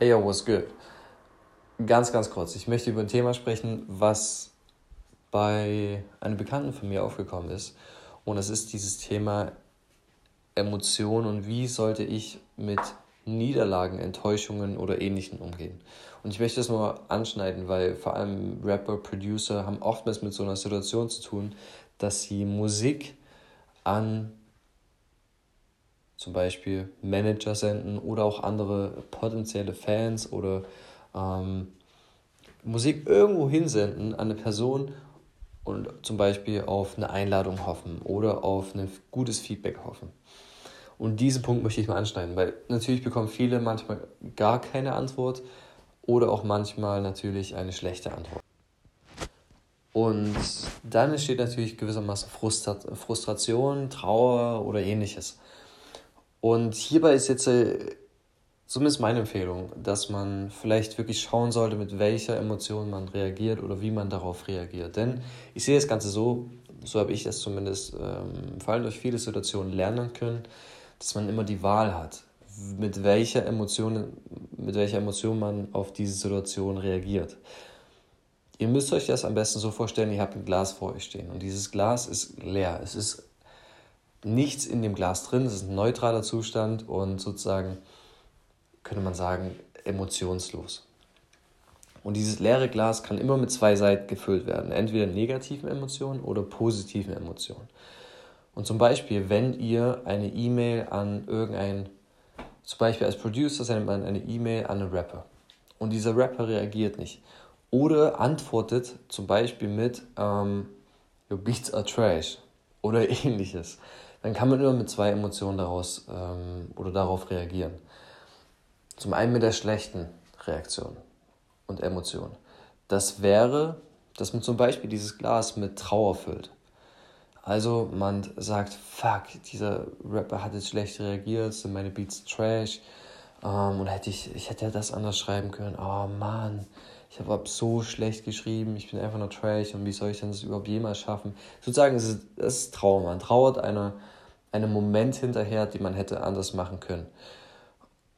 Hey, yo, what's good? Ganz, ganz kurz. Ich möchte über ein Thema sprechen, was bei einem Bekannten von mir aufgekommen ist. Und das ist dieses Thema Emotionen und wie sollte ich mit Niederlagen, Enttäuschungen oder Ähnlichem umgehen. Und ich möchte das nur anschneiden, weil vor allem Rapper, Producer haben oftmals mit so einer Situation zu tun, dass sie Musik an zum Beispiel Manager senden oder auch andere potenzielle Fans oder ähm, Musik irgendwo hinsenden an eine Person und zum Beispiel auf eine Einladung hoffen oder auf ein gutes Feedback hoffen. Und diesen Punkt möchte ich mal anschneiden, weil natürlich bekommen viele manchmal gar keine Antwort oder auch manchmal natürlich eine schlechte Antwort. Und dann entsteht natürlich gewissermaßen Frustration, Trauer oder ähnliches. Und hierbei ist jetzt äh, zumindest meine Empfehlung, dass man vielleicht wirklich schauen sollte, mit welcher Emotion man reagiert oder wie man darauf reagiert. Denn ich sehe das Ganze so, so habe ich das zumindest ähm, vor allem durch viele Situationen lernen können, dass man immer die Wahl hat, mit welcher Emotion, mit welcher Emotion man auf diese Situation reagiert. Ihr müsst euch das am besten so vorstellen, ihr habt ein Glas vor euch stehen und dieses Glas ist leer. Es ist nichts in dem Glas drin, es ist ein neutraler Zustand und sozusagen, könnte man sagen, emotionslos. Und dieses leere Glas kann immer mit zwei Seiten gefüllt werden, entweder negativen Emotionen oder positiven Emotionen. Und zum Beispiel, wenn ihr eine E-Mail an irgendeinen, zum Beispiel als Producer sendet man eine E-Mail an einen Rapper. Und dieser Rapper reagiert nicht. Oder antwortet zum Beispiel mit ähm, Your beats are trash oder ähnliches dann kann man immer mit zwei Emotionen daraus ähm, oder darauf reagieren. Zum einen mit der schlechten Reaktion und Emotion. Das wäre, dass man zum Beispiel dieses Glas mit Trauer füllt. Also man sagt, fuck, dieser Rapper hat jetzt schlecht reagiert, sind meine Beats trash. Ähm, und hätte ich, ich hätte ja das anders schreiben können. Oh Mann, ich habe so schlecht geschrieben, ich bin einfach nur trash und wie soll ich denn das überhaupt jemals schaffen? Sozusagen, es ist, es ist Trauer. Man trauert einer einem Moment hinterher, die man hätte anders machen können.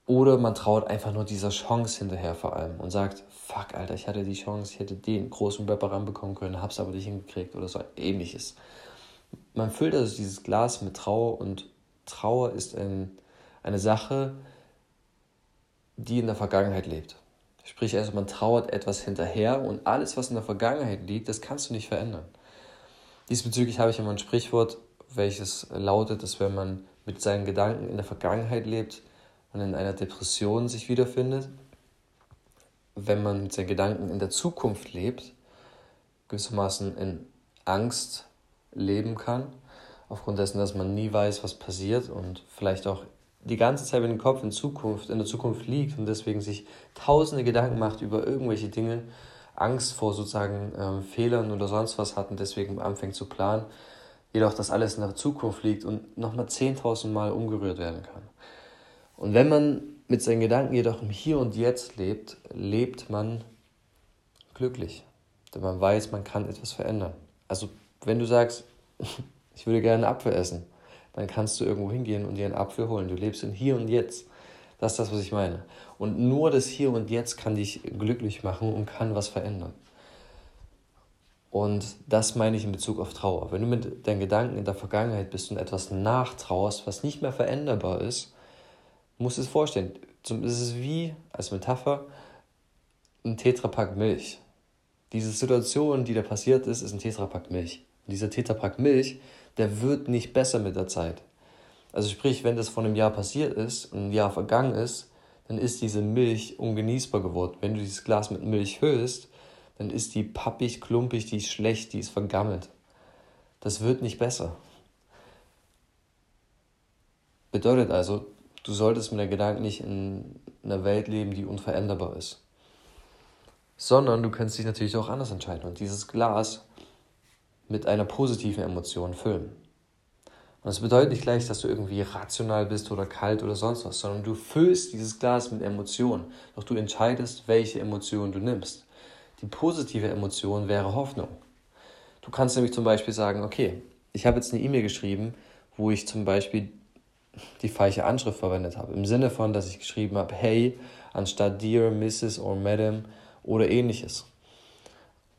Oder man traut einfach nur dieser Chance hinterher vor allem und sagt, fuck, Alter, ich hatte die Chance, ich hätte den großen Rapper ranbekommen können, hab's aber nicht hingekriegt oder so ähnliches. Man füllt also dieses Glas mit Trauer und Trauer ist ein, eine Sache, die in der Vergangenheit lebt. Sprich also, man trauert etwas hinterher und alles, was in der Vergangenheit liegt, das kannst du nicht verändern. Diesbezüglich habe ich immer ein Sprichwort, welches lautet, dass wenn man mit seinen Gedanken in der Vergangenheit lebt, man in einer Depression sich wiederfindet. Wenn man mit seinen Gedanken in der Zukunft lebt, gewissermaßen in Angst leben kann, aufgrund dessen, dass man nie weiß, was passiert und vielleicht auch die ganze Zeit mit dem Kopf in Zukunft, in der Zukunft liegt und deswegen sich tausende Gedanken macht über irgendwelche Dinge, Angst vor sozusagen ähm, Fehlern oder sonst was hat und deswegen anfängt zu planen, jedoch dass alles in der Zukunft liegt und nochmal 10.000 Mal umgerührt werden kann. Und wenn man mit seinen Gedanken jedoch im Hier und Jetzt lebt, lebt man glücklich. Denn man weiß, man kann etwas verändern. Also wenn du sagst, ich würde gerne einen Apfel essen, dann kannst du irgendwo hingehen und dir einen Apfel holen. Du lebst in Hier und Jetzt. Das ist das, was ich meine. Und nur das Hier und Jetzt kann dich glücklich machen und kann was verändern. Und das meine ich in Bezug auf Trauer. Wenn du mit deinen Gedanken in der Vergangenheit bist und etwas nachtrauerst, was nicht mehr veränderbar ist, musst du es vorstellen. Es ist wie, als Metapher, ein Tetrapack Milch. Diese Situation, die da passiert ist, ist ein Tetrapack Milch. Und dieser Tetrapack Milch, der wird nicht besser mit der Zeit. Also sprich, wenn das vor einem Jahr passiert ist und ein Jahr vergangen ist, dann ist diese Milch ungenießbar geworden. Wenn du dieses Glas mit Milch füllst, dann ist die pappig, klumpig, die ist schlecht, die ist vergammelt. Das wird nicht besser. Bedeutet also, du solltest mit der Gedanken nicht in einer Welt leben, die unveränderbar ist. Sondern du kannst dich natürlich auch anders entscheiden und dieses Glas mit einer positiven Emotion füllen. Und das bedeutet nicht gleich, dass du irgendwie rational bist oder kalt oder sonst was, sondern du füllst dieses Glas mit Emotionen. Doch du entscheidest, welche Emotionen du nimmst. Die positive Emotion wäre Hoffnung. Du kannst nämlich zum Beispiel sagen, okay, ich habe jetzt eine E-Mail geschrieben, wo ich zum Beispiel die falsche Anschrift verwendet habe. Im Sinne von, dass ich geschrieben habe, hey, anstatt Dear, Mrs. oder Madam oder ähnliches.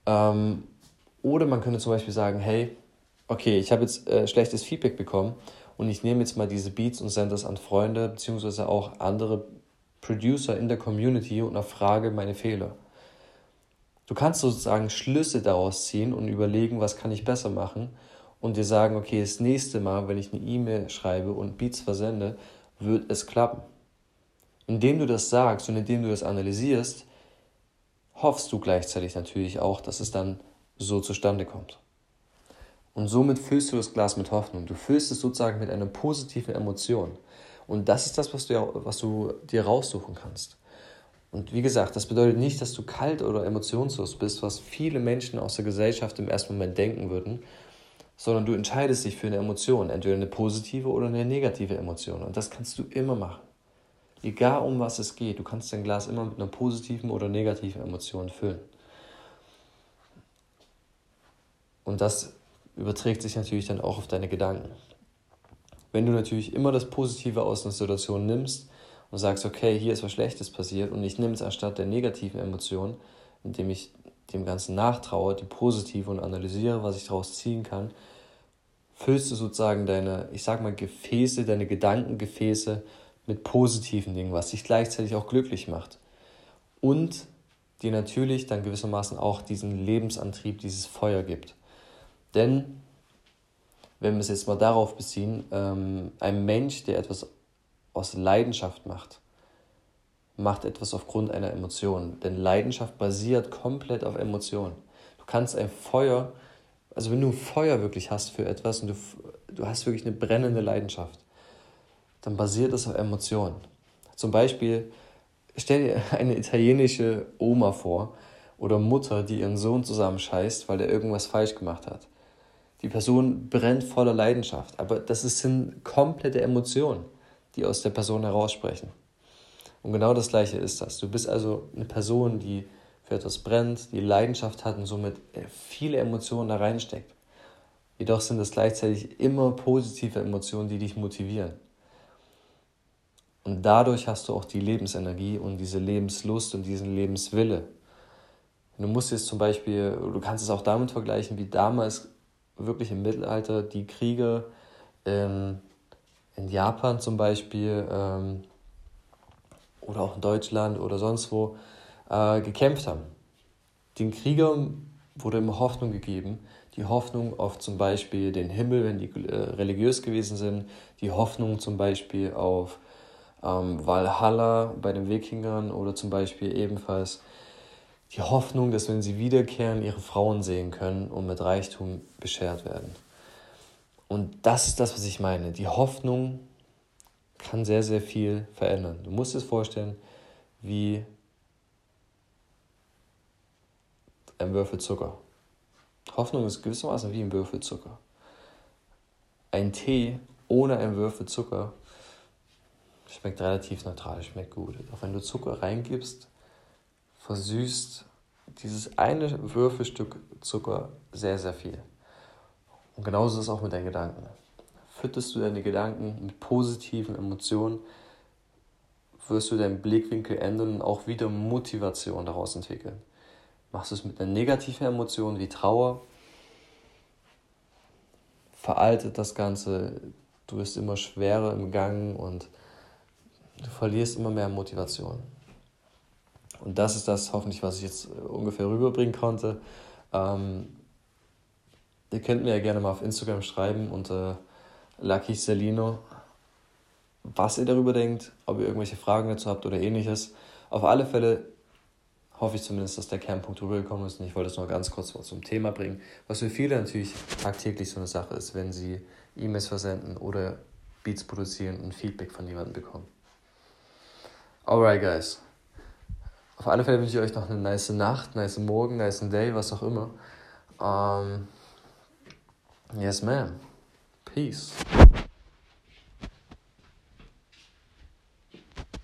Ähm, oder man könnte zum Beispiel sagen, hey, okay, ich habe jetzt äh, schlechtes Feedback bekommen und ich nehme jetzt mal diese Beats und sende das an Freunde beziehungsweise auch andere Producer in der Community und erfrage meine Fehler. Du kannst sozusagen Schlüsse daraus ziehen und überlegen, was kann ich besser machen und dir sagen, okay, das nächste Mal, wenn ich eine E-Mail schreibe und Beats versende, wird es klappen. Indem du das sagst und indem du das analysierst, hoffst du gleichzeitig natürlich auch, dass es dann so zustande kommt. Und somit füllst du das Glas mit Hoffnung. Du füllst es sozusagen mit einer positiven Emotion. Und das ist das, was du, was du dir raussuchen kannst. Und wie gesagt, das bedeutet nicht, dass du kalt oder emotionslos bist, was viele Menschen aus der Gesellschaft im ersten Moment denken würden, sondern du entscheidest dich für eine Emotion, entweder eine positive oder eine negative Emotion. Und das kannst du immer machen. Egal um was es geht, du kannst dein Glas immer mit einer positiven oder negativen Emotion füllen. Und das überträgt sich natürlich dann auch auf deine Gedanken. Wenn du natürlich immer das Positive aus einer Situation nimmst und sagst, okay, hier ist was Schlechtes passiert und ich nehme es anstatt der negativen Emotion, indem ich dem Ganzen nachtraue, die positive und analysiere, was ich daraus ziehen kann, füllst du sozusagen deine, ich sag mal, Gefäße, deine Gedankengefäße mit positiven Dingen, was dich gleichzeitig auch glücklich macht. Und dir natürlich dann gewissermaßen auch diesen Lebensantrieb, dieses Feuer gibt. Denn, wenn wir es jetzt mal darauf beziehen, ähm, ein Mensch, der etwas aus Leidenschaft macht, macht etwas aufgrund einer Emotion. Denn Leidenschaft basiert komplett auf Emotionen. Du kannst ein Feuer, also wenn du ein Feuer wirklich hast für etwas und du, du hast wirklich eine brennende Leidenschaft, dann basiert das auf Emotionen. Zum Beispiel, stell dir eine italienische Oma vor oder Mutter, die ihren Sohn zusammenscheißt, weil der irgendwas falsch gemacht hat. Die Person brennt voller Leidenschaft, aber das sind komplette Emotionen, die aus der Person heraussprechen. Und genau das Gleiche ist das. Du bist also eine Person, die für etwas brennt, die Leidenschaft hat und somit viele Emotionen da reinsteckt. Jedoch sind es gleichzeitig immer positive Emotionen, die dich motivieren. Und dadurch hast du auch die Lebensenergie und diese Lebenslust und diesen Lebenswille. Du musst jetzt zum Beispiel, du kannst es auch damit vergleichen, wie damals wirklich im Mittelalter die Krieger in, in Japan zum Beispiel ähm, oder auch in Deutschland oder sonst wo äh, gekämpft haben. Den Kriegern wurde immer Hoffnung gegeben, die Hoffnung auf zum Beispiel den Himmel, wenn die äh, religiös gewesen sind, die Hoffnung zum Beispiel auf ähm, Valhalla bei den Wikingern oder zum Beispiel ebenfalls die Hoffnung, dass wenn sie wiederkehren, ihre Frauen sehen können und mit Reichtum beschert werden. Und das ist das, was ich meine. Die Hoffnung kann sehr, sehr viel verändern. Du musst es vorstellen, wie ein Würfel Zucker. Hoffnung ist gewissermaßen wie ein Würfel Zucker. Ein Tee ohne einen Würfel Zucker schmeckt relativ neutral, schmeckt gut. Auch wenn du Zucker reingibst, versüßt dieses eine Würfelstück Zucker sehr, sehr viel. Und genauso ist es auch mit deinen Gedanken. Fütterst du deine Gedanken mit positiven Emotionen, wirst du deinen Blickwinkel ändern und auch wieder Motivation daraus entwickeln. Machst du es mit einer negativen Emotion wie Trauer, veraltet das Ganze, du wirst immer schwerer im Gang und du verlierst immer mehr Motivation. Und das ist das hoffentlich, was ich jetzt äh, ungefähr rüberbringen konnte. Ähm, ihr könnt mir ja gerne mal auf Instagram schreiben unter Lucky Celino, was ihr darüber denkt, ob ihr irgendwelche Fragen dazu habt oder ähnliches. Auf alle Fälle hoffe ich zumindest, dass der Kernpunkt rübergekommen ist. Und ich wollte es noch ganz kurz zum Thema bringen, was für viele natürlich tagtäglich so eine Sache ist, wenn sie E-Mails versenden oder Beats produzieren und Feedback von jemandem bekommen. Alright, guys. Auf alle Fälle wünsche ich euch noch eine nice Nacht, nice Morgen, nice Day, was auch immer. Ähm, yes, ma'am. Peace.